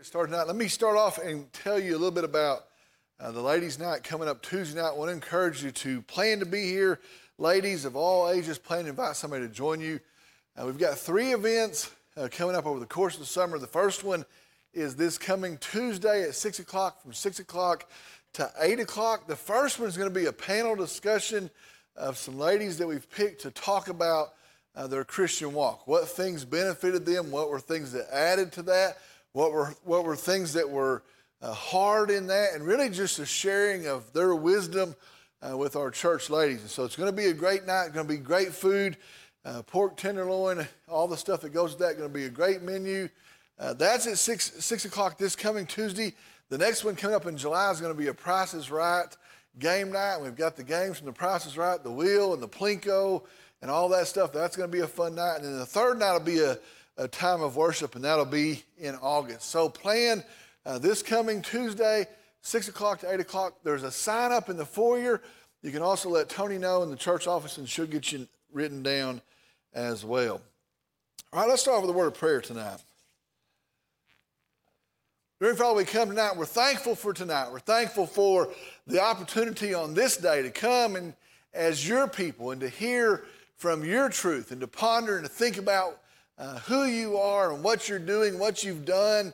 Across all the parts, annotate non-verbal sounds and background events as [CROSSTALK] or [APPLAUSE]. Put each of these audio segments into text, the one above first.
Start tonight. Let me start off and tell you a little bit about uh, the ladies' night coming up Tuesday night. I want to encourage you to plan to be here. Ladies of all ages, plan to invite somebody to join you. Uh, we've got three events uh, coming up over the course of the summer. The first one is this coming Tuesday at 6 o'clock, from 6 o'clock to 8 o'clock. The first one is going to be a panel discussion of some ladies that we've picked to talk about uh, their Christian walk. What things benefited them, what were things that added to that what were, what were things that were uh, hard in that, and really just a sharing of their wisdom uh, with our church ladies. And so it's going to be a great night, going to be great food, uh, pork tenderloin, all the stuff that goes with that, going to be a great menu. Uh, that's at 6, 6 o'clock this coming Tuesday. The next one coming up in July is going to be a Price is Right game night. We've got the games from the Price is Right, the wheel and the Plinko and all that stuff. That's going to be a fun night. And then the third night will be a a time of worship, and that'll be in August. So plan uh, this coming Tuesday, 6 o'clock to 8 o'clock. There's a sign up in the foyer. You can also let Tony know in the church office, and she'll get you written down as well. All right, let's start with a word of prayer tonight. Dear Father, we come tonight. We're thankful for tonight. We're thankful for the opportunity on this day to come and as your people and to hear from your truth and to ponder and to think about uh, who you are and what you're doing, what you've done.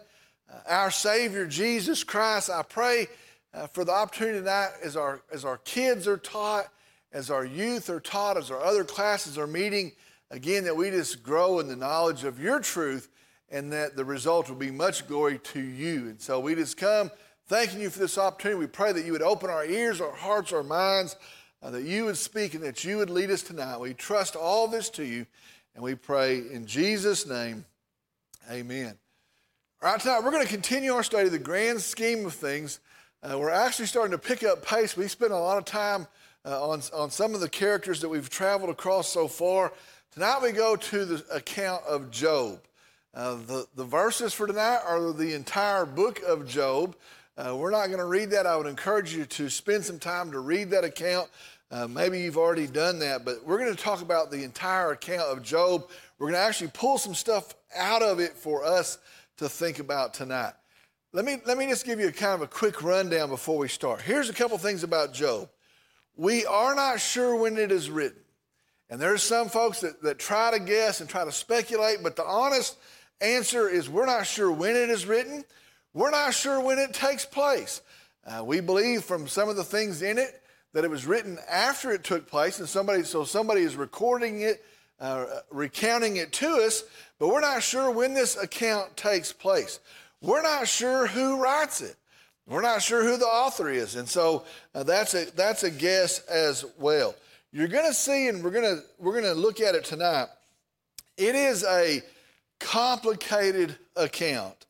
Uh, our Savior, Jesus Christ, I pray uh, for the opportunity tonight as our, as our kids are taught, as our youth are taught, as our other classes are meeting, again, that we just grow in the knowledge of your truth and that the result will be much glory to you. And so we just come thanking you for this opportunity. We pray that you would open our ears, our hearts, our minds, uh, that you would speak and that you would lead us tonight. We trust all this to you. And we pray in Jesus' name, amen. All right, tonight we're going to continue our study of the grand scheme of things. Uh, we're actually starting to pick up pace. We spent a lot of time uh, on, on some of the characters that we've traveled across so far. Tonight we go to the account of Job. Uh, the, the verses for tonight are the entire book of Job. Uh, we're not going to read that. I would encourage you to spend some time to read that account. Uh, maybe you've already done that, but we're going to talk about the entire account of Job. We're going to actually pull some stuff out of it for us to think about tonight. Let me, let me just give you a kind of a quick rundown before we start. Here's a couple things about Job. We are not sure when it is written. And there's some folks that, that try to guess and try to speculate, but the honest answer is we're not sure when it is written. We're not sure when it takes place. Uh, we believe from some of the things in it that it was written after it took place, and somebody so somebody is recording it, uh, recounting it to us, but we're not sure when this account takes place. We're not sure who writes it. We're not sure who the author is, and so uh, that's a that's a guess as well. You're going to see, and we're going to we're going to look at it tonight. It is a complicated account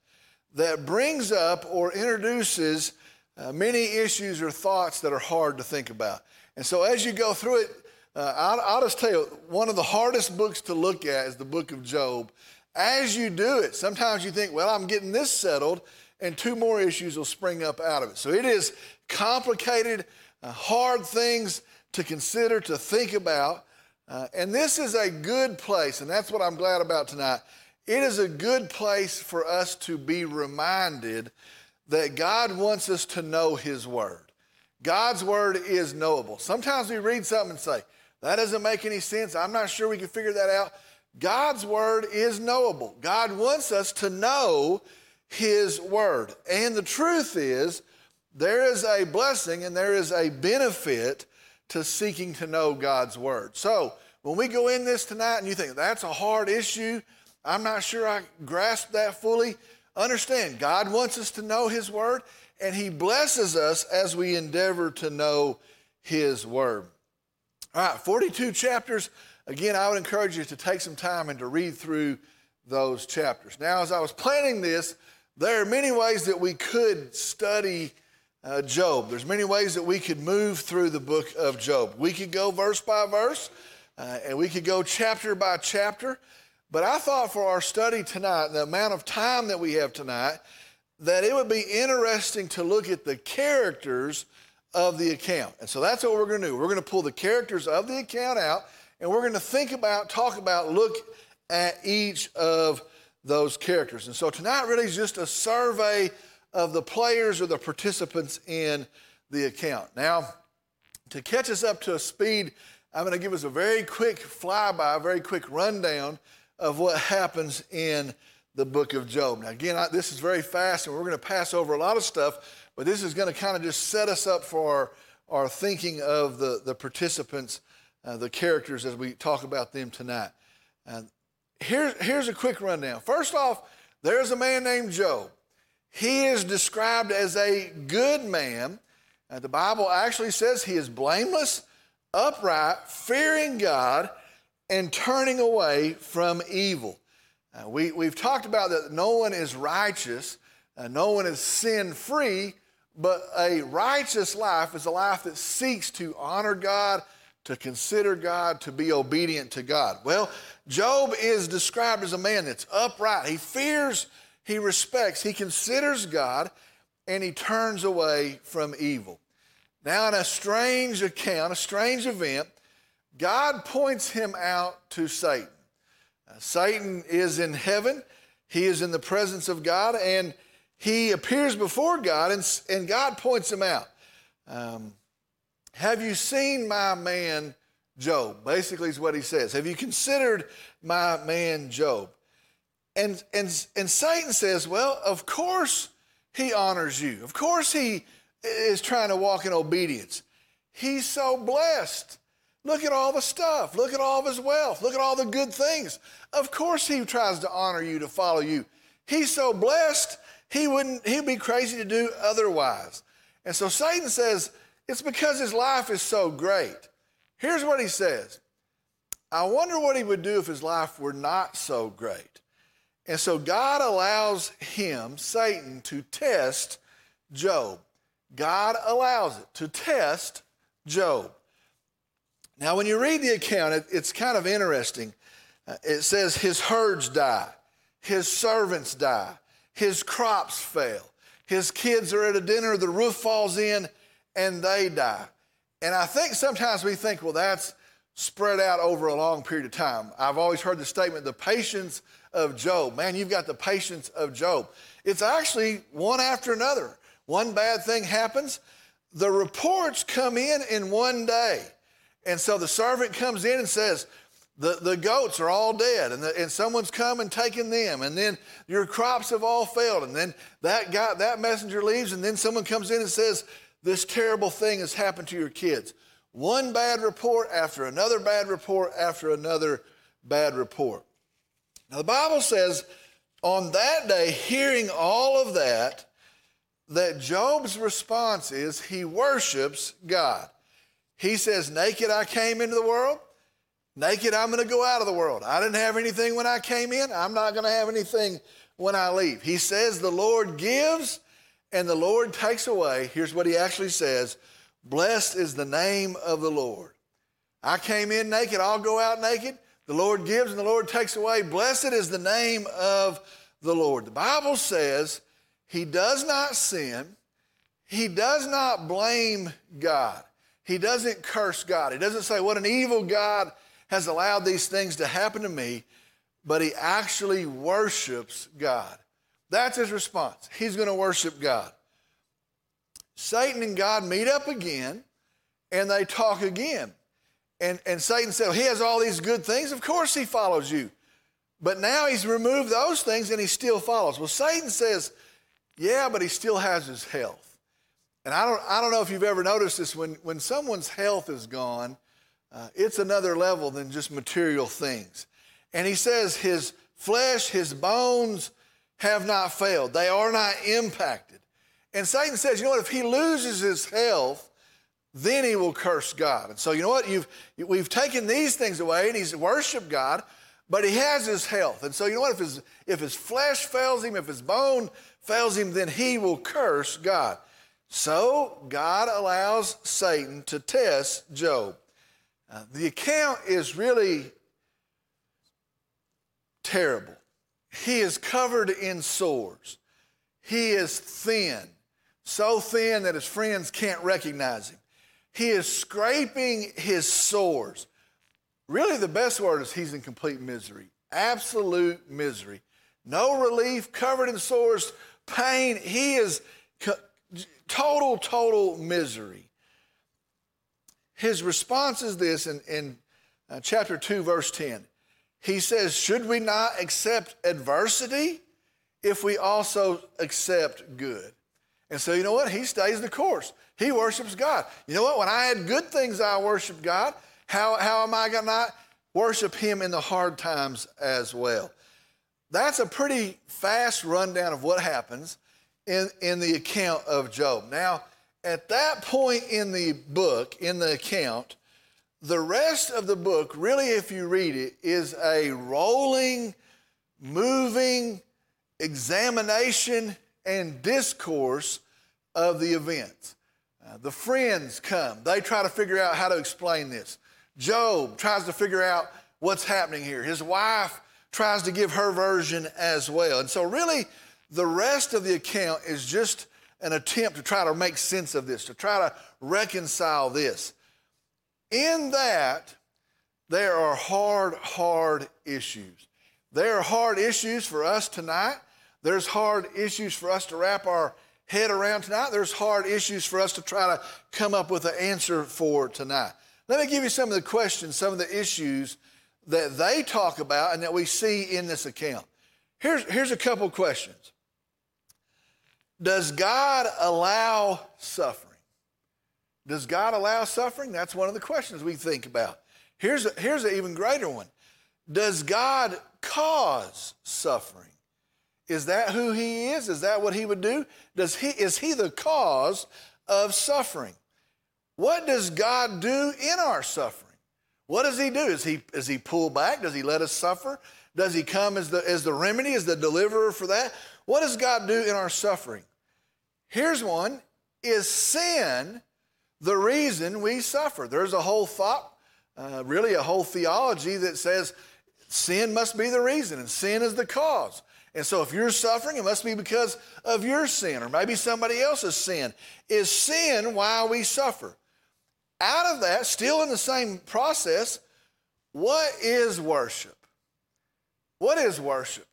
that brings up or introduces uh, many issues or thoughts that are hard to think about. And so as you go through it, uh, I'll, I'll just tell you, one of the hardest books to look at is the book of Job. As you do it, sometimes you think, well, I'm getting this settled, and two more issues will spring up out of it. So it is complicated, uh, hard things to consider, to think about. Uh, and this is a good place, and that's what I'm glad about tonight. It is a good place for us to be reminded that God wants us to know His Word. God's Word is knowable. Sometimes we read something and say, that doesn't make any sense. I'm not sure we can figure that out. God's Word is knowable. God wants us to know His Word. And the truth is, there is a blessing and there is a benefit to seeking to know God's Word. So, when we go in this tonight and you think that's a hard issue, I'm not sure I grasp that fully, Understand, God wants us to know His Word, and He blesses us as we endeavor to know His Word. All right, 42 chapters. Again, I would encourage you to take some time and to read through those chapters. Now, as I was planning this, there are many ways that we could study uh, Job. There's many ways that we could move through the book of Job. We could go verse by verse, uh, and we could go chapter by chapter. But I thought for our study tonight, the amount of time that we have tonight, that it would be interesting to look at the characters of the account. And so that's what we're going to do. We're going to pull the characters of the account out and we're going to think about, talk about, look at each of those characters. And so tonight really is just a survey of the players or the participants in the account. Now, to catch us up to a speed, I'm going to give us a very quick flyby, a very quick rundown of what happens in the book of Job. Now, again, I, this is very fast, and we're going to pass over a lot of stuff, but this is going to kind of just set us up for our, our thinking of the, the participants, uh, the characters as we talk about them tonight. Uh, here, here's a quick rundown. First off, there's a man named Job. He is described as a good man. Uh, the Bible actually says he is blameless, upright, fearing God, and turning away from evil. Uh, we, we've talked about that no one is righteous, uh, no one is sin free, but a righteous life is a life that seeks to honor God, to consider God, to be obedient to God. Well, Job is described as a man that's upright. He fears, he respects, he considers God, and he turns away from evil. Now, in a strange account, a strange event, God points him out to Satan. Uh, Satan is in heaven, he is in the presence of God, and he appears before God, and, and God points him out. Um, have you seen my man Job? Basically, is what he says. Have you considered my man Job? And, and, and Satan says, Well, of course he honors you. Of course he is trying to walk in obedience. He's so blessed. Look at all the stuff. Look at all of his wealth. Look at all the good things. Of course he tries to honor you, to follow you. He's so blessed, he wouldn't, he'd be crazy to do otherwise. And so Satan says, it's because his life is so great. Here's what he says I wonder what he would do if his life were not so great. And so God allows him, Satan, to test Job. God allows it to test Job. Now, when you read the account, it, it's kind of interesting. Uh, it says his herds die, his servants die, his crops fail, his kids are at a dinner, the roof falls in, and they die. And I think sometimes we think, well, that's spread out over a long period of time. I've always heard the statement, the patience of Job. Man, you've got the patience of Job. It's actually one after another. One bad thing happens, the reports come in in one day. And so the servant comes in and says, the, the goats are all dead, and, the, and someone's come and taken them, and then your crops have all failed, and then that guy, that messenger leaves, and then someone comes in and says, this terrible thing has happened to your kids. One bad report after another bad report after another bad report. Now, the Bible says on that day, hearing all of that, that Job's response is he worships God. He says, Naked I came into the world, naked I'm going to go out of the world. I didn't have anything when I came in, I'm not going to have anything when I leave. He says, The Lord gives and the Lord takes away, here's what he actually says Blessed is the name of the Lord. I came in naked, I'll go out naked. The Lord gives and the Lord takes away. Blessed is the name of the Lord. The Bible says he does not sin, he does not blame God, he doesn't curse God. He doesn't say, What an evil God has allowed these things to happen to me, but he actually worships God. That's his response. He's going to worship God. Satan and God meet up again and they talk again. And, and Satan said, well, He has all these good things. Of course, he follows you. But now he's removed those things and he still follows. Well, Satan says, Yeah, but he still has his health. And I don't, I don't know if you've ever noticed this when, when someone's health is gone, uh, it's another level than just material things. And he says, His flesh, his bones, have not failed, they are not impacted. And Satan says, you know what, if he loses his health, then he will curse God. And so, you know what, You've, we've taken these things away and he's worshiped God, but he has his health. And so, you know what, if his, if his flesh fails him, if his bone fails him, then he will curse God. So, God allows Satan to test Job. Uh, the account is really terrible. He is covered in sores. He is thin, so thin that his friends can't recognize him. He is scraping his sores. Really, the best word is he's in complete misery, absolute misery. no relief, covered in sores, pain. He is total, total misery. His response is this in, in uh, chapter 2, verse 10. He says, Should we not accept adversity if we also accept good? And so, you know what? He stays the course. He worships God. You know what? When I had good things, I worship God. How, how am I going to not worship Him in the hard times as well? That's a pretty fast rundown of what happens in, in the account of Job. Now, at that point in the book, in the account, the rest of the book, really, if you read it, is a rolling, moving examination and discourse of the events. Uh, the friends come, they try to figure out how to explain this. Job tries to figure out what's happening here. His wife tries to give her version as well. And so, really, the rest of the account is just an attempt to try to make sense of this, to try to reconcile this. In that, there are hard, hard issues. There are hard issues for us tonight. There's hard issues for us to wrap our head around tonight. There's hard issues for us to try to come up with an answer for tonight. Let me give you some of the questions, some of the issues that they talk about and that we see in this account. Here's, here's a couple questions Does God allow suffering? Does God allow suffering? That's one of the questions we think about. Here's, a, here's an even greater one Does God cause suffering? Is that who he is? Is that what he would do? Does he, is he the cause of suffering? What does God do in our suffering? What does he do? Is he, is he pull back? Does he let us suffer? Does he come as the, as the remedy, as the deliverer for that? What does God do in our suffering? Here's one Is sin the reason we suffer? There's a whole thought, uh, really a whole theology that says sin must be the reason and sin is the cause. And so if you're suffering, it must be because of your sin or maybe somebody else's sin. Is sin why we suffer? Out of that, still in the same process, what is worship? What is worship?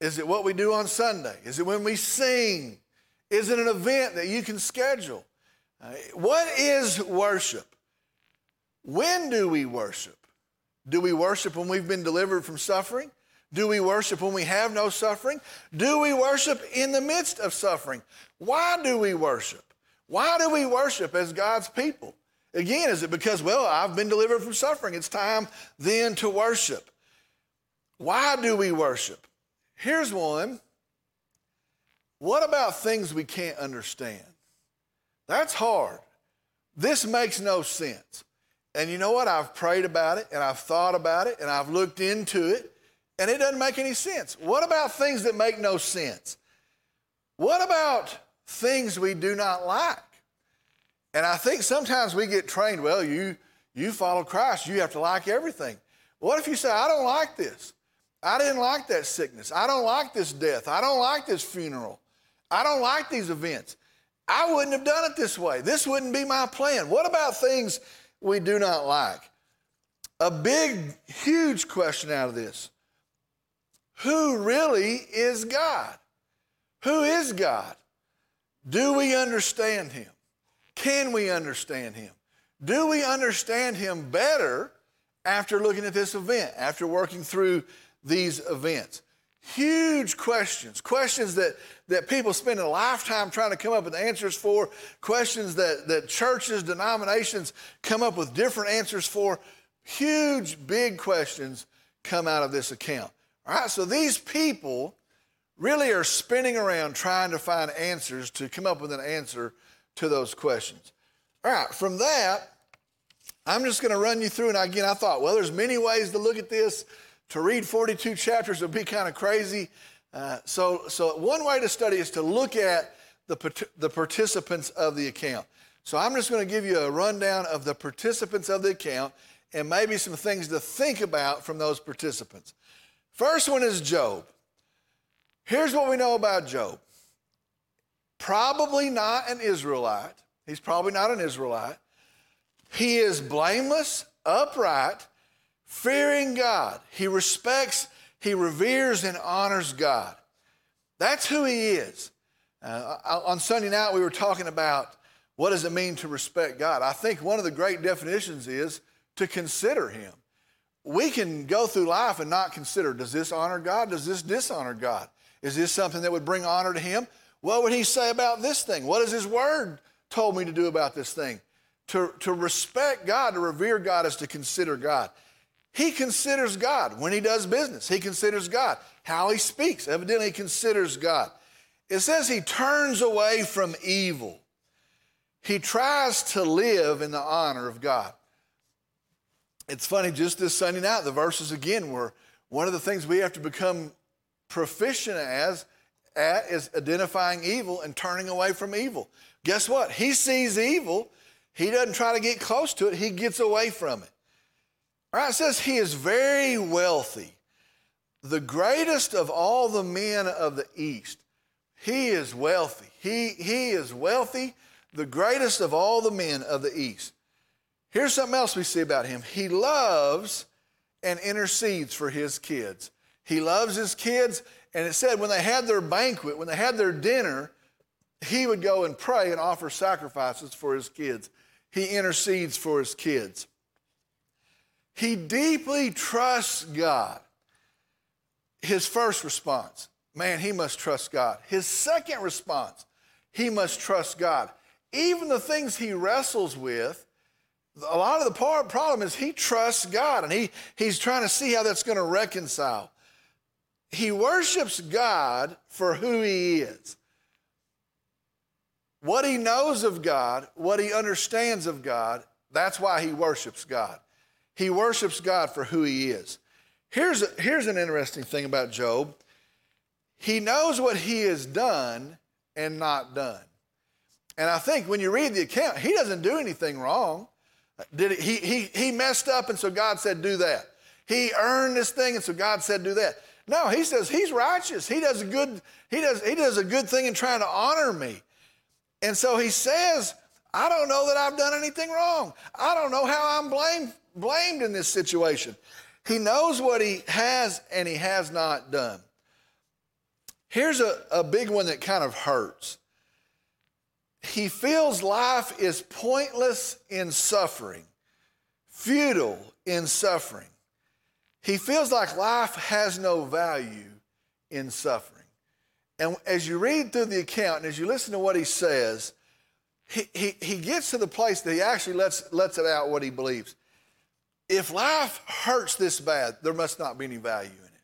Is it what we do on Sunday? Is it when we sing? Is it an event that you can schedule? Uh, what is worship? When do we worship? Do we worship when we've been delivered from suffering? Do we worship when we have no suffering? Do we worship in the midst of suffering? Why do we worship? Why do we worship as God's people? Again, is it because, well, I've been delivered from suffering? It's time then to worship. Why do we worship? Here's one. What about things we can't understand? That's hard. This makes no sense. And you know what? I've prayed about it and I've thought about it and I've looked into it and it doesn't make any sense. What about things that make no sense? What about things we do not like? And I think sometimes we get trained, well, you, you follow Christ, you have to like everything. What if you say, I don't like this? I didn't like that sickness. I don't like this death. I don't like this funeral. I don't like these events. I wouldn't have done it this way. This wouldn't be my plan. What about things we do not like? A big, huge question out of this who really is God? Who is God? Do we understand Him? Can we understand Him? Do we understand Him better after looking at this event, after working through these events? Huge questions, questions that, that people spend a lifetime trying to come up with answers for, questions that, that churches, denominations come up with different answers for. Huge, big questions come out of this account. All right, so these people really are spinning around trying to find answers to come up with an answer to those questions. All right, from that, I'm just going to run you through. And again, I thought, well, there's many ways to look at this. To read 42 chapters would be kind of crazy. Uh, so, so one way to study is to look at the, the participants of the account. So I'm just going to give you a rundown of the participants of the account and maybe some things to think about from those participants. First one is Job. Here's what we know about Job probably not an Israelite. He's probably not an Israelite. He is blameless, upright, fearing God. He respects He reveres and honors God. That's who he is. Uh, on Sunday night, we were talking about what does it mean to respect God. I think one of the great definitions is to consider him. We can go through life and not consider does this honor God? Does this dishonor God? Is this something that would bring honor to him? What would he say about this thing? What has his word told me to do about this thing? To, to respect God, to revere God, is to consider God. He considers God when he does business. He considers God. How he speaks, evidently, he considers God. It says he turns away from evil. He tries to live in the honor of God. It's funny, just this Sunday night, the verses again were one of the things we have to become proficient as at is identifying evil and turning away from evil. Guess what? He sees evil. He doesn't try to get close to it, he gets away from it. All right, it says he is very wealthy, the greatest of all the men of the East. He is wealthy. He, he is wealthy, the greatest of all the men of the East. Here's something else we see about him. He loves and intercedes for his kids. He loves his kids and it said when they had their banquet, when they had their dinner, he would go and pray and offer sacrifices for his kids. He intercedes for his kids. He deeply trusts God. His first response, man, he must trust God. His second response, he must trust God. Even the things he wrestles with, a lot of the problem is he trusts God and he, he's trying to see how that's going to reconcile he worships God for who he is. What he knows of God, what he understands of God, that's why he worships God. He worships God for who he is. Here's, a, here's an interesting thing about Job he knows what he has done and not done. And I think when you read the account, he doesn't do anything wrong. Did he, he, he messed up, and so God said, Do that. He earned this thing, and so God said, Do that. No, he says he's righteous. He does a good, he does, he does a good thing in trying to honor me. And so he says, I don't know that I've done anything wrong. I don't know how I'm blamed, blamed in this situation. He knows what he has and he has not done. Here's a, a big one that kind of hurts. He feels life is pointless in suffering, futile in suffering. He feels like life has no value in suffering. And as you read through the account and as you listen to what he says, he, he, he gets to the place that he actually lets, lets it out what he believes. If life hurts this bad, there must not be any value in it.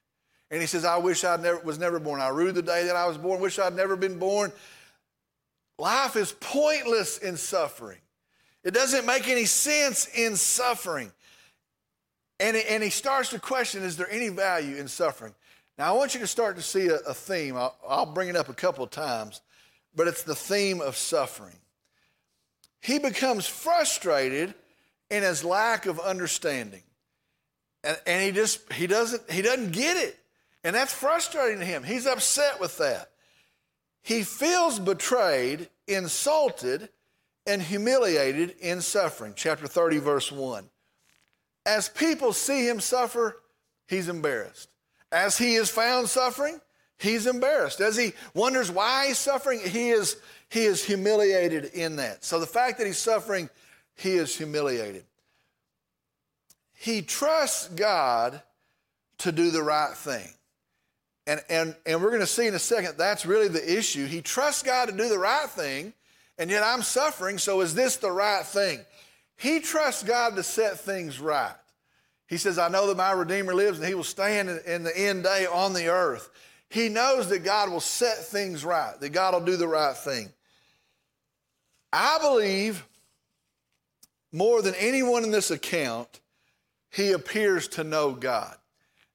And he says, I wish I never was never born. I rue the day that I was born, wish I'd never been born. Life is pointless in suffering. It doesn't make any sense in suffering. And, and he starts to question is there any value in suffering? Now, I want you to start to see a, a theme. I'll, I'll bring it up a couple of times, but it's the theme of suffering. He becomes frustrated in his lack of understanding. And, and he just he doesn't he doesn't get it. And that's frustrating to him. He's upset with that. He feels betrayed, insulted, and humiliated in suffering. Chapter 30, verse 1. As people see him suffer, he's embarrassed. As he is found suffering, he's embarrassed. As he wonders why he's suffering, he is, he is humiliated in that. So the fact that he's suffering, he is humiliated. He trusts God to do the right thing. And, and, and we're going to see in a second that's really the issue. He trusts God to do the right thing, and yet I'm suffering, so is this the right thing? He trusts God to set things right. He says, I know that my Redeemer lives and he will stand in the end day on the earth. He knows that God will set things right, that God will do the right thing. I believe more than anyone in this account, he appears to know God.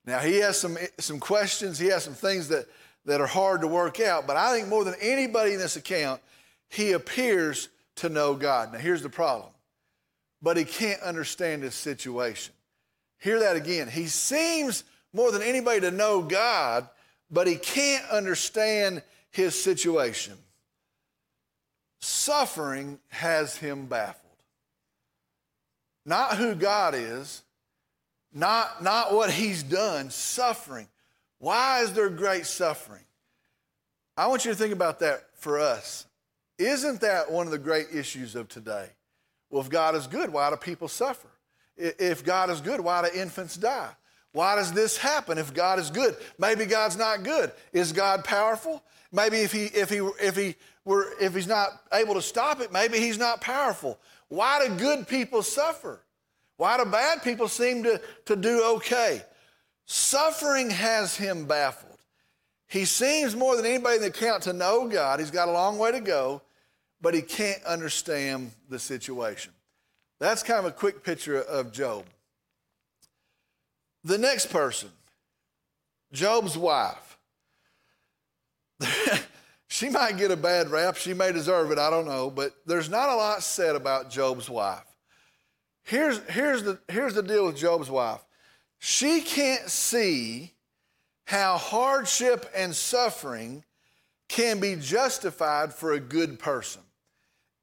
Now, he has some, some questions, he has some things that, that are hard to work out, but I think more than anybody in this account, he appears to know God. Now, here's the problem but he can't understand his situation. Hear that again. He seems more than anybody to know God, but he can't understand his situation. Suffering has him baffled. Not who God is, not, not what he's done, suffering. Why is there great suffering? I want you to think about that for us. Isn't that one of the great issues of today? Well, if God is good, why do people suffer? If God is good, why do infants die? Why does this happen if God is good? Maybe God's not good. Is God powerful? Maybe if he if he if he were if he's not able to stop it, maybe he's not powerful. Why do good people suffer? Why do bad people seem to, to do okay? Suffering has him baffled. He seems more than anybody in the account to know God. He's got a long way to go, but he can't understand the situation. That's kind of a quick picture of Job. The next person, Job's wife. [LAUGHS] she might get a bad rap. She may deserve it. I don't know. But there's not a lot said about Job's wife. Here's, here's, the, here's the deal with Job's wife she can't see how hardship and suffering can be justified for a good person.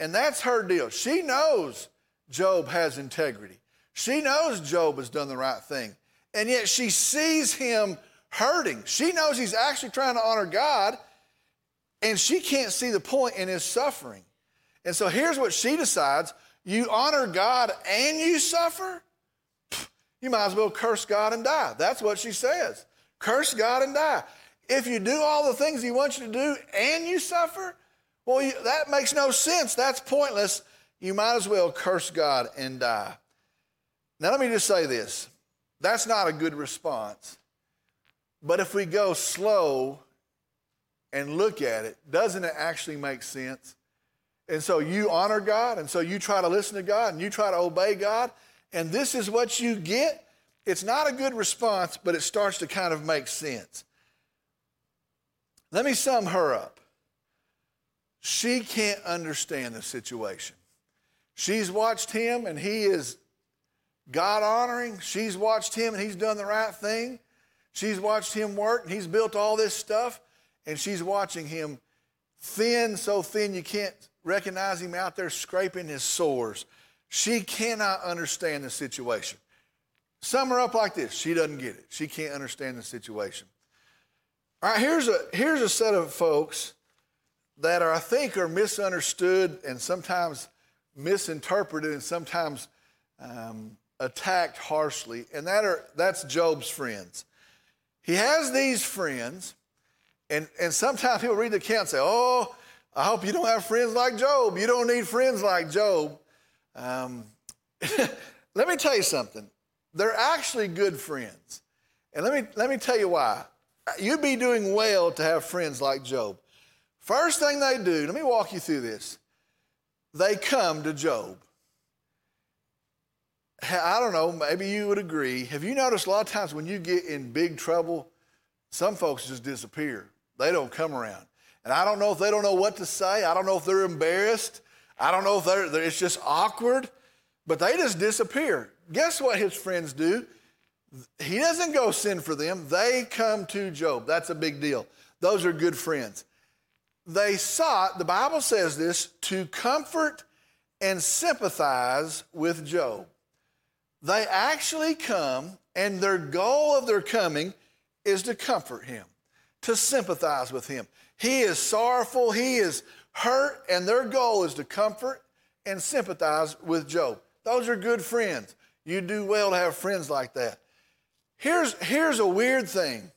And that's her deal. She knows Job has integrity. She knows Job has done the right thing and yet she sees him hurting. She knows he's actually trying to honor God, and she can't see the point in his suffering. And so here's what she decides you honor God and you suffer? You might as well curse God and die. That's what she says. Curse God and die. If you do all the things he wants you to do and you suffer, well, you, that makes no sense. That's pointless. You might as well curse God and die. Now, let me just say this that's not a good response. But if we go slow and look at it, doesn't it actually make sense? And so you honor God, and so you try to listen to God, and you try to obey God, and this is what you get. It's not a good response, but it starts to kind of make sense. Let me sum her up. She can't understand the situation. She's watched him, and he is God honoring. She's watched him and he's done the right thing. She's watched him work and he's built all this stuff. And she's watching him thin, so thin you can't recognize him out there scraping his sores. She cannot understand the situation. Sum her up like this she doesn't get it. She can't understand the situation. All right, here's a, here's a set of folks that are, I think are misunderstood and sometimes misinterpreted and sometimes um, attacked harshly, and that are, that's Job's friends. He has these friends, and, and sometimes people read the account and say, Oh, I hope you don't have friends like Job. You don't need friends like Job. Um, [LAUGHS] let me tell you something. They're actually good friends. And let me, let me tell you why. You'd be doing well to have friends like Job. First thing they do, let me walk you through this. They come to Job. I don't know, maybe you would agree. Have you noticed a lot of times when you get in big trouble, some folks just disappear? They don't come around. And I don't know if they don't know what to say. I don't know if they're embarrassed. I don't know if they're, they're, it's just awkward, but they just disappear. Guess what his friends do? He doesn't go send for them, they come to Job. That's a big deal. Those are good friends. They sought, the Bible says this, to comfort and sympathize with Job. They actually come, and their goal of their coming is to comfort him, to sympathize with him. He is sorrowful, he is hurt, and their goal is to comfort and sympathize with Job. Those are good friends. You do well to have friends like that. Here's, here's a weird thing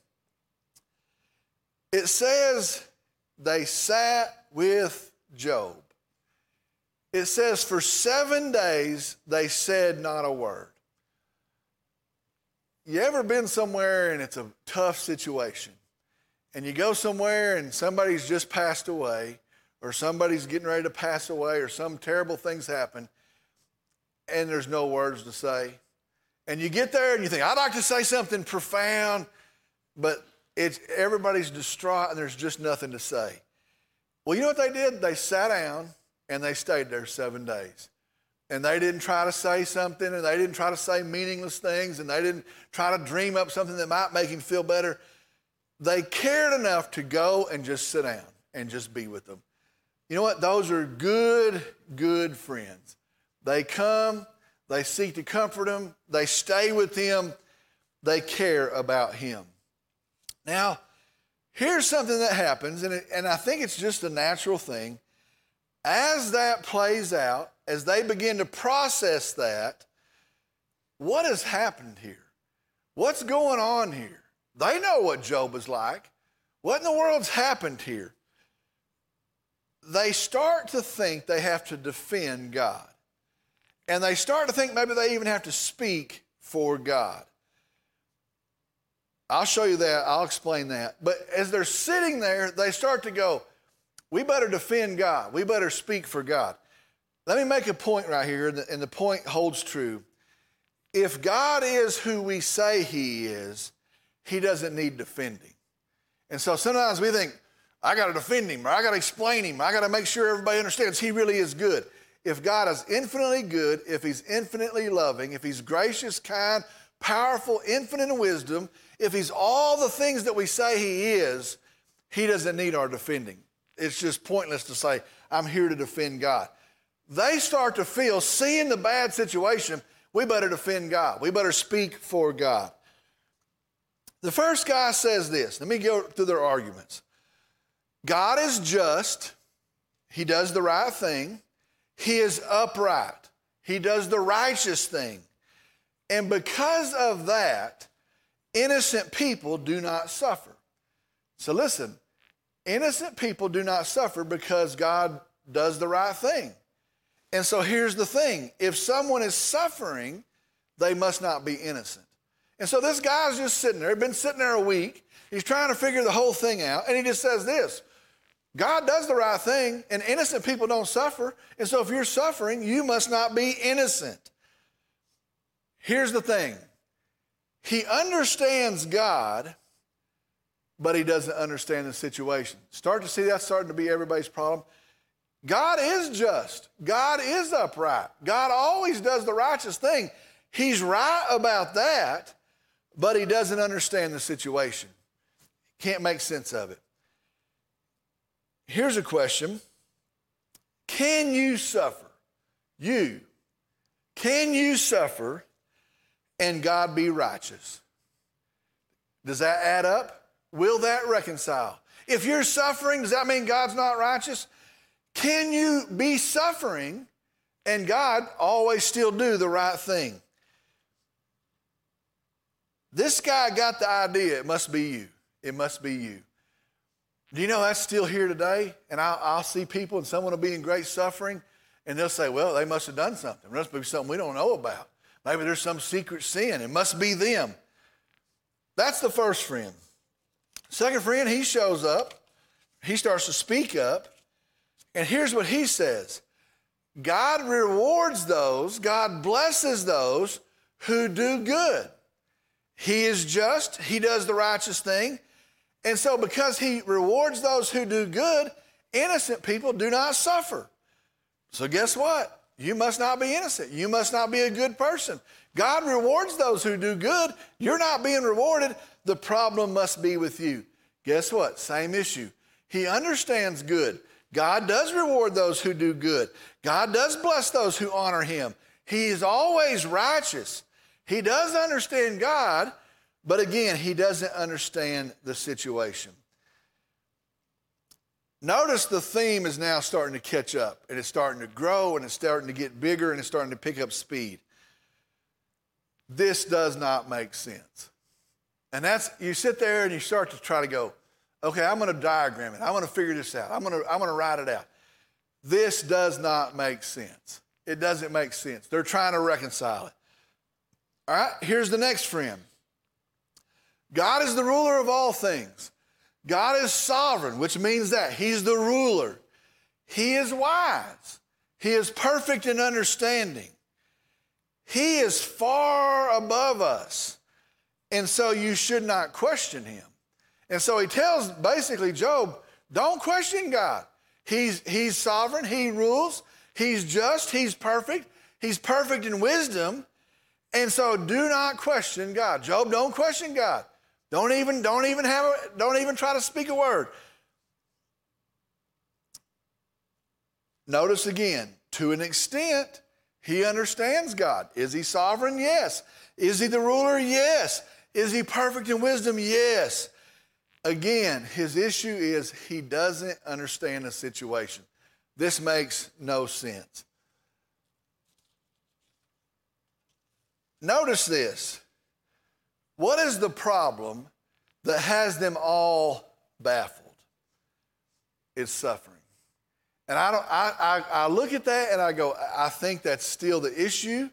it says they sat with Job. It says for seven days they said not a word. You ever been somewhere and it's a tough situation? And you go somewhere and somebody's just passed away, or somebody's getting ready to pass away, or some terrible things happen, and there's no words to say. And you get there and you think, I'd like to say something profound, but it's, everybody's distraught and there's just nothing to say. Well, you know what they did? They sat down and they stayed there seven days and they didn't try to say something and they didn't try to say meaningless things and they didn't try to dream up something that might make him feel better. They cared enough to go and just sit down and just be with them. You know what? Those are good, good friends. They come, they seek to comfort him, they stay with him, they care about him. Now, here's something that happens, and, it, and I think it's just a natural thing. As that plays out, as they begin to process that, what has happened here? What's going on here? They know what Job is like. What in the world's happened here? They start to think they have to defend God. And they start to think maybe they even have to speak for God. I'll show you that. I'll explain that. But as they're sitting there, they start to go, we better defend God. We better speak for God. Let me make a point right here, and the point holds true. If God is who we say He is, He doesn't need defending. And so sometimes we think, I got to defend Him, or I got to explain Him, I got to make sure everybody understands He really is good. If God is infinitely good, if He's infinitely loving, if He's gracious, kind, powerful, infinite in wisdom, if He's all the things that we say He is, He doesn't need our defending. It's just pointless to say, I'm here to defend God they start to feel, seeing the bad situation, we better defend God. We better speak for God. The first guy says this. Let me go through their arguments. God is just. He does the right thing. He is upright. He does the righteous thing. And because of that, innocent people do not suffer. So listen, innocent people do not suffer because God does the right thing. And so here's the thing if someone is suffering, they must not be innocent. And so this guy's just sitting there, been sitting there a week. He's trying to figure the whole thing out. And he just says this God does the right thing, and innocent people don't suffer. And so if you're suffering, you must not be innocent. Here's the thing He understands God, but he doesn't understand the situation. Start to see that starting to be everybody's problem. God is just. God is upright. God always does the righteous thing. He's right about that, but he doesn't understand the situation. Can't make sense of it. Here's a question Can you suffer? You. Can you suffer and God be righteous? Does that add up? Will that reconcile? If you're suffering, does that mean God's not righteous? Can you be suffering and God always still do the right thing? This guy got the idea it must be you. It must be you. Do you know that's still here today? And I'll, I'll, see people and someone will be in great suffering and they'll say, well, they must have done something. There must be something we don't know about. Maybe there's some secret sin. It must be them. That's the first friend. Second friend, he shows up. He starts to speak up. And here's what he says God rewards those, God blesses those who do good. He is just, he does the righteous thing. And so, because he rewards those who do good, innocent people do not suffer. So, guess what? You must not be innocent. You must not be a good person. God rewards those who do good. You're not being rewarded. The problem must be with you. Guess what? Same issue. He understands good. God does reward those who do good. God does bless those who honor him. He is always righteous. He does understand God, but again, he doesn't understand the situation. Notice the theme is now starting to catch up, and it's starting to grow, and it's starting to get bigger, and it's starting to pick up speed. This does not make sense. And that's, you sit there and you start to try to go, Okay, I'm going to diagram it. I'm going to figure this out. I'm going to, I'm going to write it out. This does not make sense. It doesn't make sense. They're trying to reconcile it. All right, here's the next friend God is the ruler of all things. God is sovereign, which means that He's the ruler. He is wise. He is perfect in understanding. He is far above us. And so you should not question Him. And so he tells basically Job, don't question God. He's, he's sovereign, he rules, he's just, he's perfect, he's perfect in wisdom. And so do not question God. Job, don't question God. Don't even, don't even have a, don't even try to speak a word. Notice again, to an extent, he understands God. Is he sovereign? Yes. Is he the ruler? Yes. Is he perfect in wisdom? Yes. Again, his issue is he doesn't understand the situation. This makes no sense. Notice this. What is the problem that has them all baffled? It's suffering. And I, don't, I, I, I look at that and I go, I think that's still the issue.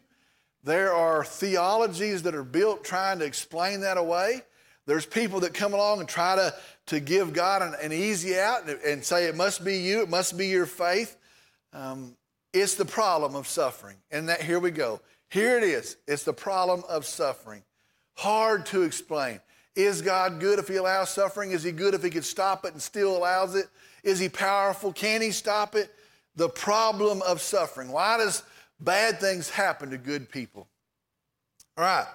There are theologies that are built trying to explain that away. There's people that come along and try to, to give God an, an easy out and, and, say it must be you, it must be your faith. Um, it's the problem of suffering. And that here we go. Here it is. It's the problem of suffering. Hard to explain. Is God good if He allows suffering? Is He good if He could stop it and still allows it? Is He powerful? Can He stop it? The problem of suffering. Why does bad things happen to good people? All right.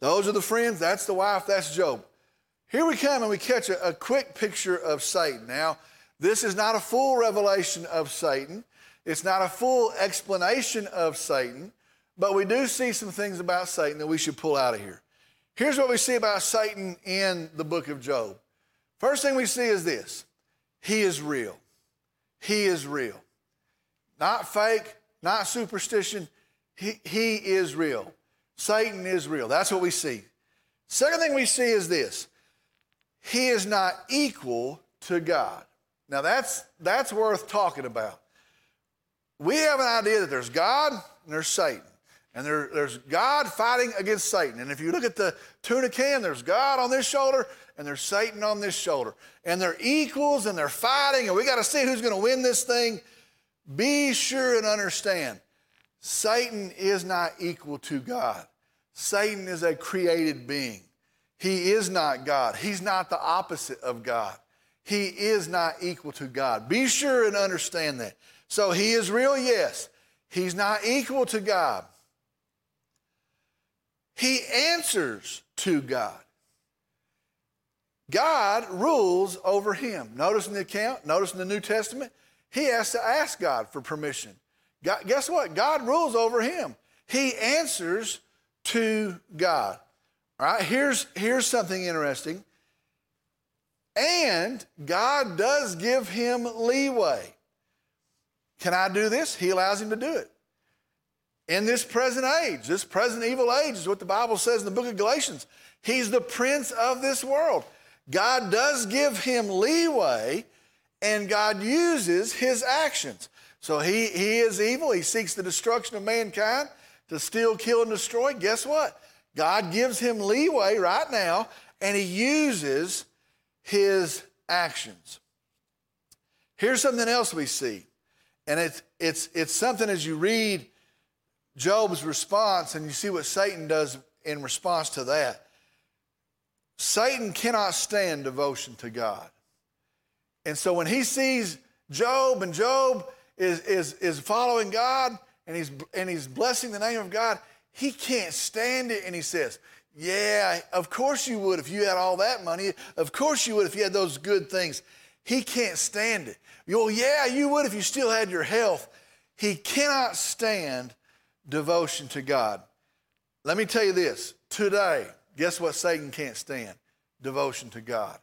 Those are the friends. That's the wife. That's Job. Here we come and we catch a, a quick picture of Satan. Now, this is not a full revelation of Satan. It's not a full explanation of Satan. But we do see some things about Satan that we should pull out of here. Here's what we see about Satan in the book of Job. First thing we see is this He is real. He is real. Not fake, not superstition. He, he is real. Satan is real. That's what we see. Second thing we see is this He is not equal to God. Now that's, that's worth talking about. We have an idea that there's God and there's Satan. And there, there's God fighting against Satan. And if you look at the tuna can, there's God on this shoulder and there's Satan on this shoulder. And they're equals and they're fighting, and we got to see who's going to win this thing. Be sure and understand Satan is not equal to God. Satan is a created being. He is not God. He's not the opposite of God. He is not equal to God. Be sure and understand that. So he is real, yes. He's not equal to God. He answers to God. God rules over him. Notice in the account, notice in the New Testament, he has to ask God for permission. God, guess what? God rules over him. He answers to God. All right, here's, here's something interesting. And God does give him leeway. Can I do this? He allows him to do it in this present age. This present evil age is what the Bible says in the book of Galatians. He's the prince of this world. God does give him leeway, and God uses his actions. So he, he is evil. He seeks the destruction of mankind to steal, kill, and destroy. Guess what? God gives him leeway right now, and he uses his actions. Here's something else we see, and it's, it's, it's something as you read Job's response, and you see what Satan does in response to that. Satan cannot stand devotion to God. And so when he sees Job and Job is, is, is following God and he's, and he's blessing the name of God, he can't stand it. And he says, Yeah, of course you would if you had all that money. Of course you would if you had those good things. He can't stand it. Well, yeah, you would if you still had your health. He cannot stand devotion to God. Let me tell you this today, guess what Satan can't stand? Devotion to God.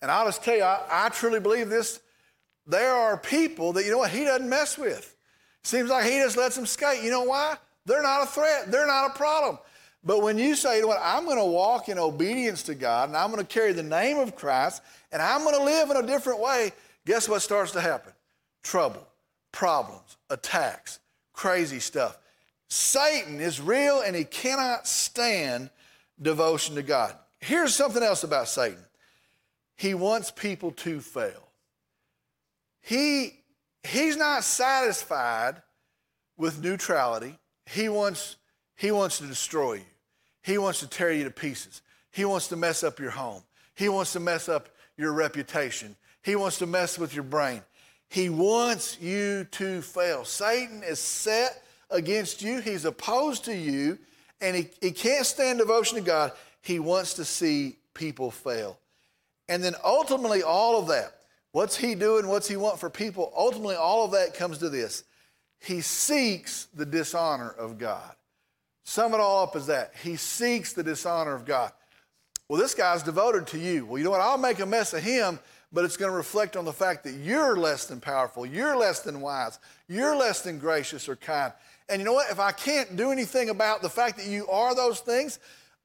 And I'll just tell you, I, I truly believe this. There are people that, you know what, he doesn't mess with. Seems like he just lets them skate. You know why? They're not a threat, they're not a problem. But when you say, you know what, I'm going to walk in obedience to God and I'm going to carry the name of Christ and I'm going to live in a different way, guess what starts to happen? Trouble, problems, attacks, crazy stuff. Satan is real and he cannot stand devotion to God. Here's something else about Satan he wants people to fail. He, he's not satisfied with neutrality. He wants, he wants to destroy you. He wants to tear you to pieces. He wants to mess up your home. He wants to mess up your reputation. He wants to mess with your brain. He wants you to fail. Satan is set against you, he's opposed to you, and he, he can't stand devotion to God. He wants to see people fail. And then ultimately, all of that, what's he doing? What's he want for people? Ultimately, all of that comes to this he seeks the dishonor of God. Sum it all up as that. He seeks the dishonor of God. Well, this guy's devoted to you. Well, you know what? I'll make a mess of him, but it's going to reflect on the fact that you're less than powerful, you're less than wise, you're less than gracious or kind. And you know what? If I can't do anything about the fact that you are those things,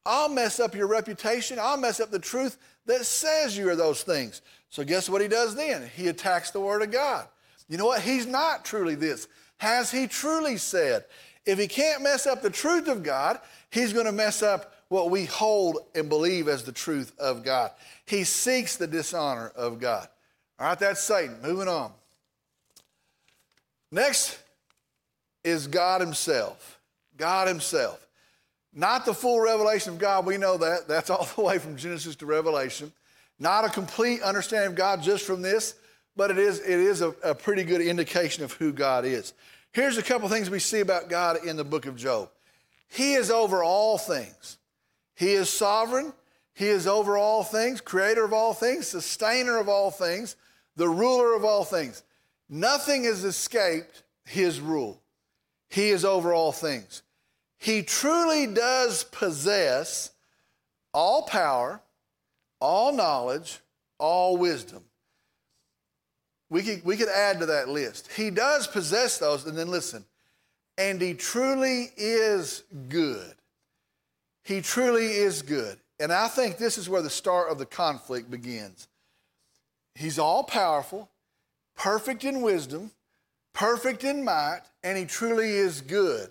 I'll mess up your reputation. I'll mess up the truth that says you are those things. So, guess what he does then? He attacks the Word of God. You know what? He's not truly this. Has he truly said? If he can't mess up the truth of God, he's going to mess up what we hold and believe as the truth of God. He seeks the dishonor of God. All right, that's Satan. Moving on. Next is God Himself. God Himself. Not the full revelation of God, we know that. That's all the way from Genesis to Revelation. Not a complete understanding of God just from this, but it is, it is a, a pretty good indication of who God is. Here's a couple things we see about God in the book of Job He is over all things, He is sovereign, He is over all things, creator of all things, sustainer of all things, the ruler of all things. Nothing has escaped His rule. He is over all things. He truly does possess all power, all knowledge, all wisdom. We could, we could add to that list. He does possess those, and then listen, and he truly is good. He truly is good. And I think this is where the start of the conflict begins. He's all powerful, perfect in wisdom, perfect in might, and he truly is good.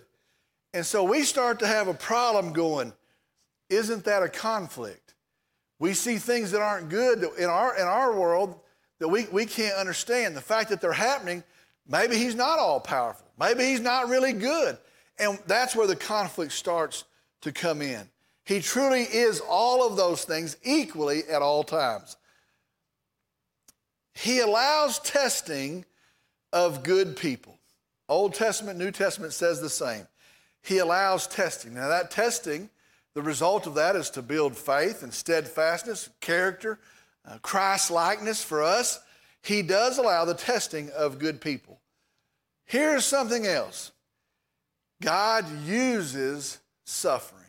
And so we start to have a problem going, isn't that a conflict? We see things that aren't good in our, in our world that we, we can't understand. The fact that they're happening, maybe he's not all powerful. Maybe he's not really good. And that's where the conflict starts to come in. He truly is all of those things equally at all times. He allows testing of good people. Old Testament, New Testament says the same. He allows testing. Now, that testing, the result of that is to build faith and steadfastness, character, uh, Christ likeness for us. He does allow the testing of good people. Here's something else God uses suffering.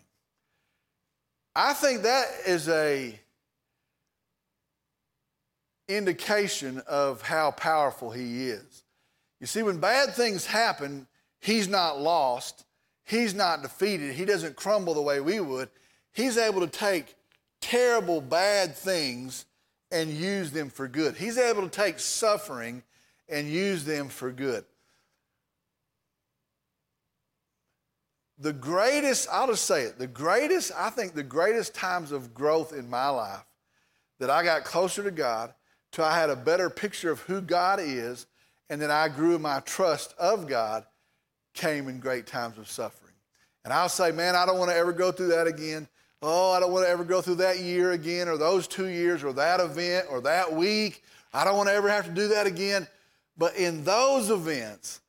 I think that is a indication of how powerful he is. You see, when bad things happen, he's not lost. He's not defeated. He doesn't crumble the way we would. He's able to take terrible, bad things and use them for good. He's able to take suffering and use them for good. The greatest, I'll just say it, the greatest, I think the greatest times of growth in my life that I got closer to God, till I had a better picture of who God is, and that I grew my trust of God, came in great times of suffering. And I'll say, man, I don't want to ever go through that again. Oh, I don't want to ever go through that year again, or those two years, or that event, or that week. I don't want to ever have to do that again. But in those events,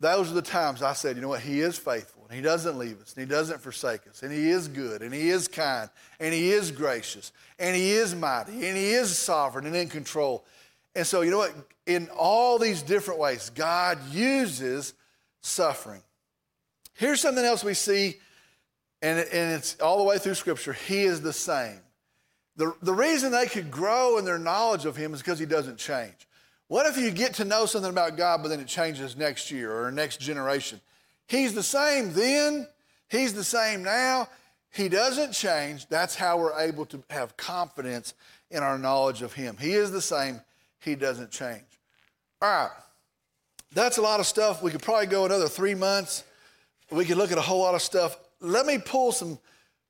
those are the times I said, you know what? He is faithful, and He doesn't leave us, and He doesn't forsake us, and He is good, and He is kind, and He is gracious, and He is mighty, and He is sovereign and in control. And so, you know what? In all these different ways, God uses suffering. Here's something else we see, and, and it's all the way through Scripture. He is the same. The, the reason they could grow in their knowledge of Him is because He doesn't change. What if you get to know something about God, but then it changes next year or next generation? He's the same then, He's the same now. He doesn't change. That's how we're able to have confidence in our knowledge of Him. He is the same, He doesn't change. All right, that's a lot of stuff. We could probably go another three months we could look at a whole lot of stuff. Let me pull some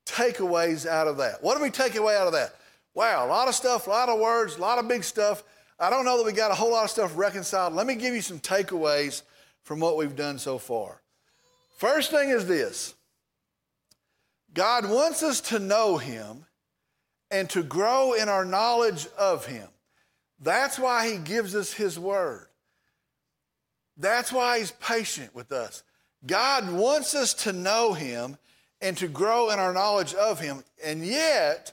takeaways out of that. What do we take away out of that? Wow, a lot of stuff, a lot of words, a lot of big stuff. I don't know that we got a whole lot of stuff reconciled. Let me give you some takeaways from what we've done so far. First thing is this God wants us to know Him and to grow in our knowledge of Him. That's why He gives us His Word. That's why He's patient with us. God wants us to know Him and to grow in our knowledge of Him, and yet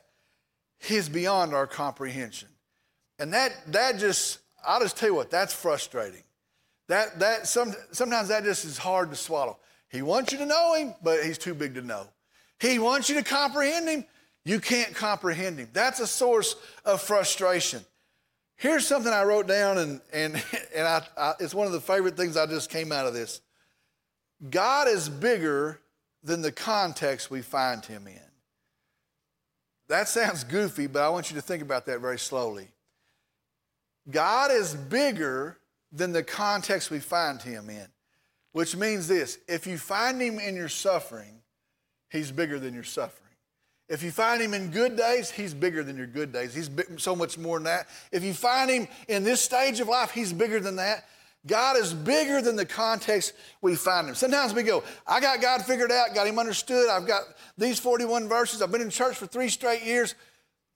He's beyond our comprehension. And that, that just, I'll just tell you what, that's frustrating. That, that some, sometimes that just is hard to swallow. He wants you to know Him, but He's too big to know. He wants you to comprehend Him. You can't comprehend him. That's a source of frustration. Here's something I wrote down, and, and, [LAUGHS] and I, I, it's one of the favorite things I just came out of this. God is bigger than the context we find him in. That sounds goofy, but I want you to think about that very slowly. God is bigger than the context we find him in, which means this if you find him in your suffering, he's bigger than your suffering. If you find him in good days, he's bigger than your good days. He's so much more than that. If you find him in this stage of life, he's bigger than that. God is bigger than the context we find him. Sometimes we go, I got God figured out, got him understood. I've got these 41 verses. I've been in church for three straight years.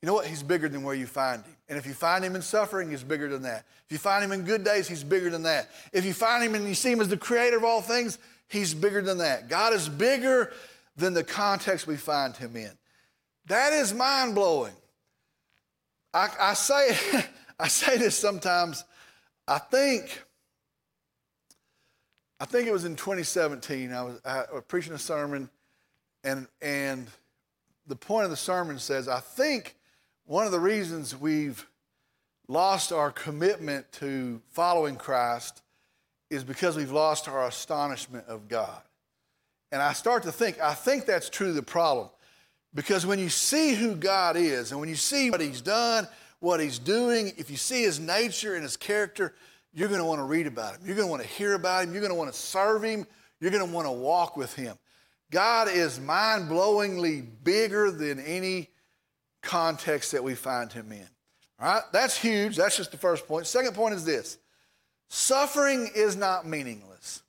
You know what? He's bigger than where you find him. And if you find him in suffering, he's bigger than that. If you find him in good days, he's bigger than that. If you find him and you see him as the creator of all things, he's bigger than that. God is bigger than the context we find him in. That is mind blowing. I, I, say, [LAUGHS] I say this sometimes. I think, I think it was in 2017. I was, I was preaching a sermon, and and the point of the sermon says, I think one of the reasons we've lost our commitment to following Christ is because we've lost our astonishment of God. And I start to think, I think that's truly the problem. Because when you see who God is and when you see what He's done, what He's doing, if you see His nature and His character, you're going to want to read about Him. You're going to want to hear about Him. You're going to want to serve Him. You're going to want to walk with Him. God is mind blowingly bigger than any context that we find Him in. All right? That's huge. That's just the first point. Second point is this suffering is not meaningless.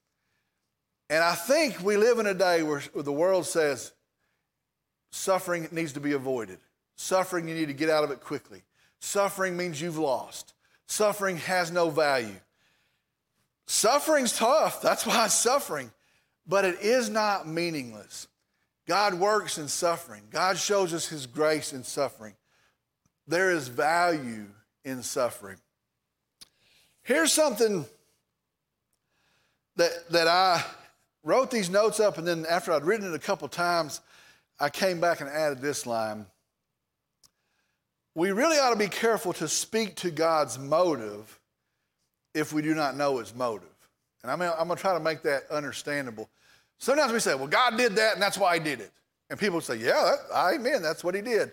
And I think we live in a day where the world says, Suffering needs to be avoided. Suffering, you need to get out of it quickly. Suffering means you've lost. Suffering has no value. Suffering's tough. That's why it's suffering. But it is not meaningless. God works in suffering. God shows us his grace in suffering. There is value in suffering. Here's something that, that I wrote these notes up, and then after I'd written it a couple times, I came back and added this line. We really ought to be careful to speak to God's motive if we do not know his motive. And I'm, I'm going to try to make that understandable. Sometimes we say, well, God did that and that's why he did it. And people say, yeah, that, amen, that's what he did.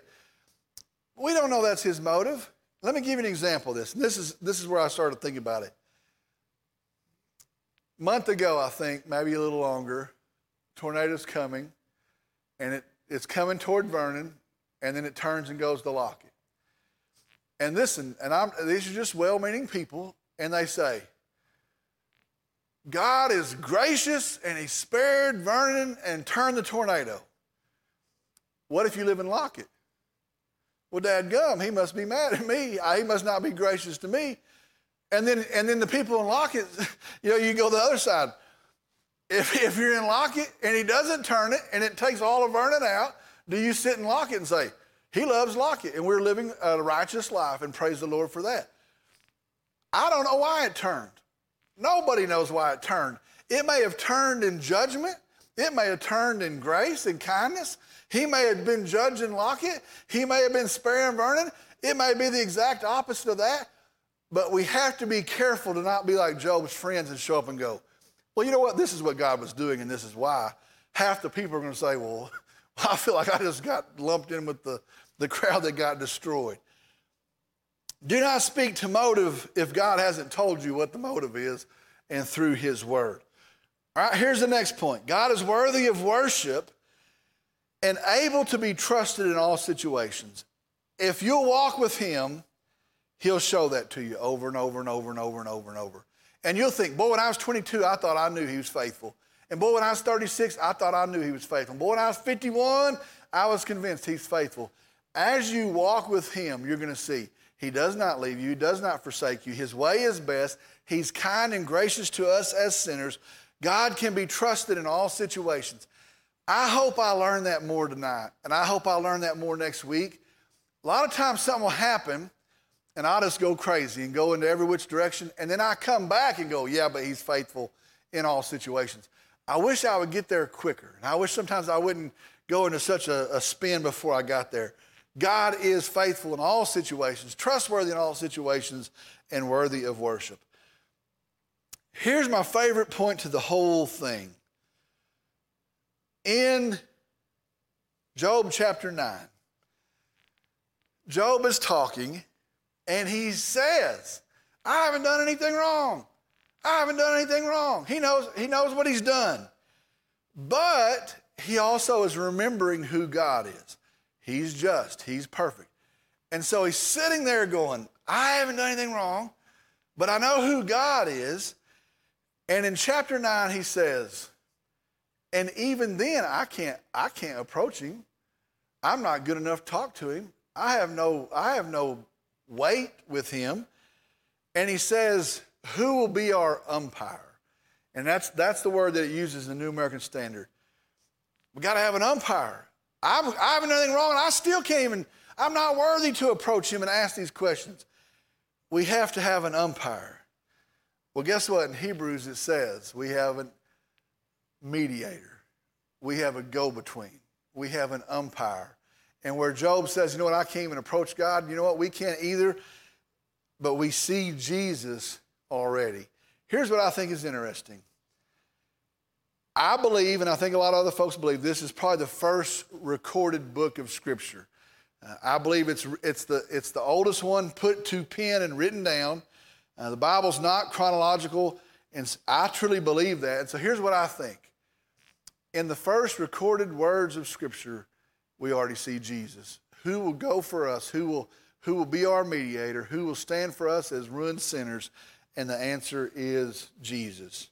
We don't know that's his motive. Let me give you an example of this. this is, this is where I started thinking about it. A month ago, I think, maybe a little longer, tornado's coming, and it it's coming toward Vernon, and then it turns and goes to Lockett. And listen, and I'm, these are just well meaning people, and they say, God is gracious and he spared Vernon and turned the tornado. What if you live in Lockett? Well, Dad gum, he must be mad at me. He must not be gracious to me. And then, and then the people in Lockett, [LAUGHS] you know, you go the other side. If, if you're in Lockett and he doesn't turn it and it takes all of Vernon out, do you sit in Lockett and say, He loves Lockett and we're living a righteous life and praise the Lord for that? I don't know why it turned. Nobody knows why it turned. It may have turned in judgment, it may have turned in grace and kindness. He may have been judging Lockett, he may have been sparing Vernon. It may be the exact opposite of that. But we have to be careful to not be like Job's friends and show up and go, well, you know what? This is what God was doing, and this is why. Half the people are going to say, well, [LAUGHS] I feel like I just got lumped in with the, the crowd that got destroyed. Do not speak to motive if God hasn't told you what the motive is and through his word. All right, here's the next point God is worthy of worship and able to be trusted in all situations. If you'll walk with him, he'll show that to you over and over and over and over and over and over. And you'll think, boy, when I was 22, I thought I knew he was faithful. And boy, when I was 36, I thought I knew he was faithful. And boy, when I was 51, I was convinced he's faithful. As you walk with him, you're going to see he does not leave you, he does not forsake you. His way is best. He's kind and gracious to us as sinners. God can be trusted in all situations. I hope I learn that more tonight, and I hope I learn that more next week. A lot of times something will happen and I'll just go crazy and go into every which direction. And then I come back and go, yeah, but he's faithful in all situations. I wish I would get there quicker. And I wish sometimes I wouldn't go into such a, a spin before I got there. God is faithful in all situations, trustworthy in all situations, and worthy of worship. Here's my favorite point to the whole thing. In Job chapter 9, Job is talking and he says, I haven't done anything wrong. I haven't done anything wrong. He knows, he knows what he's done. But he also is remembering who God is. He's just, he's perfect. And so he's sitting there going, I haven't done anything wrong, but I know who God is. And in chapter 9, he says, and even then I can't I can't approach him. I'm not good enough to talk to him. I have no I have no weight with him. And he says, Who will be our umpire? And that's that's the word that it uses in the New American Standard. We got to have an umpire. I'm, I haven't done anything wrong, and I still can't even, I'm not worthy to approach him and ask these questions. We have to have an umpire. Well, guess what? In Hebrews it says we have a mediator, we have a go between, we have an umpire. And where Job says, you know what, I can't even approach God, you know what, we can't either, but we see Jesus already. Here's what I think is interesting I believe, and I think a lot of other folks believe, this is probably the first recorded book of Scripture. Uh, I believe it's, it's, the, it's the oldest one put to pen and written down. Uh, the Bible's not chronological, and I truly believe that. And so here's what I think. In the first recorded words of Scripture, we already see Jesus. Who will go for us? Who will, who will be our mediator? Who will stand for us as ruined sinners? And the answer is Jesus.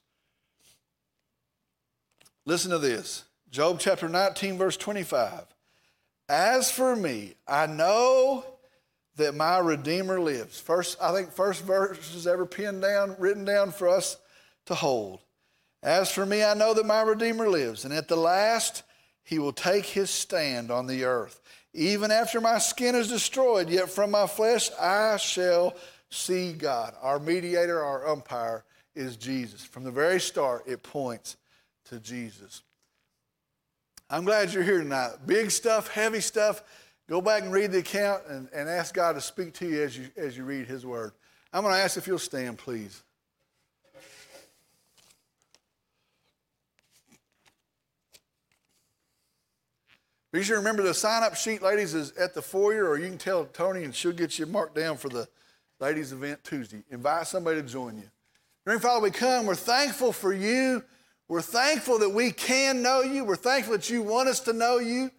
Listen to this Job chapter 19, verse 25. As for me, I know that my Redeemer lives. First, I think first verse is ever pinned down, written down for us to hold. As for me, I know that my Redeemer lives, and at the last he will take his stand on the earth. Even after my skin is destroyed, yet from my flesh I shall see God. Our mediator, our umpire is Jesus. From the very start, it points to Jesus. I'm glad you're here tonight. Big stuff, heavy stuff. Go back and read the account and, and ask God to speak to you as you, as you read His Word. I'm going to ask if you'll stand, please. Be sure to remember the sign up sheet, ladies, is at the foyer, or you can tell Tony and she'll get you marked down for the ladies' event Tuesday. Invite somebody to join you. Dear Father, we come. We're thankful for you. We're thankful that we can know you. We're thankful that you want us to know you.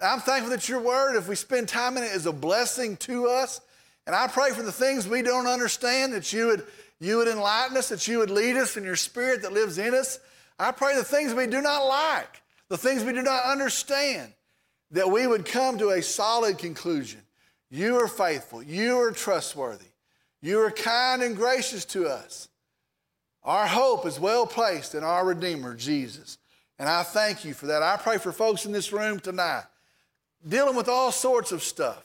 I'm thankful that your word, if we spend time in it, is a blessing to us. And I pray for the things we don't understand that you would, you would enlighten us, that you would lead us in your spirit that lives in us. I pray the things we do not like, the things we do not understand, that we would come to a solid conclusion. You are faithful. You are trustworthy. You are kind and gracious to us. Our hope is well placed in our Redeemer, Jesus. And I thank you for that. I pray for folks in this room tonight dealing with all sorts of stuff.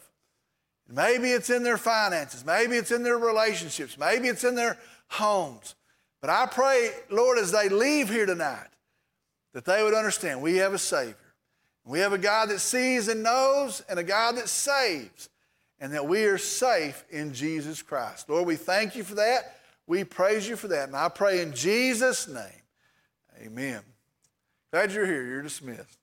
Maybe it's in their finances, maybe it's in their relationships, maybe it's in their homes. But I pray, Lord, as they leave here tonight, that they would understand we have a Savior. We have a God that sees and knows, and a God that saves, and that we are safe in Jesus Christ. Lord, we thank you for that. We praise you for that. And I pray in Jesus' name, amen. Glad you're here. You're dismissed.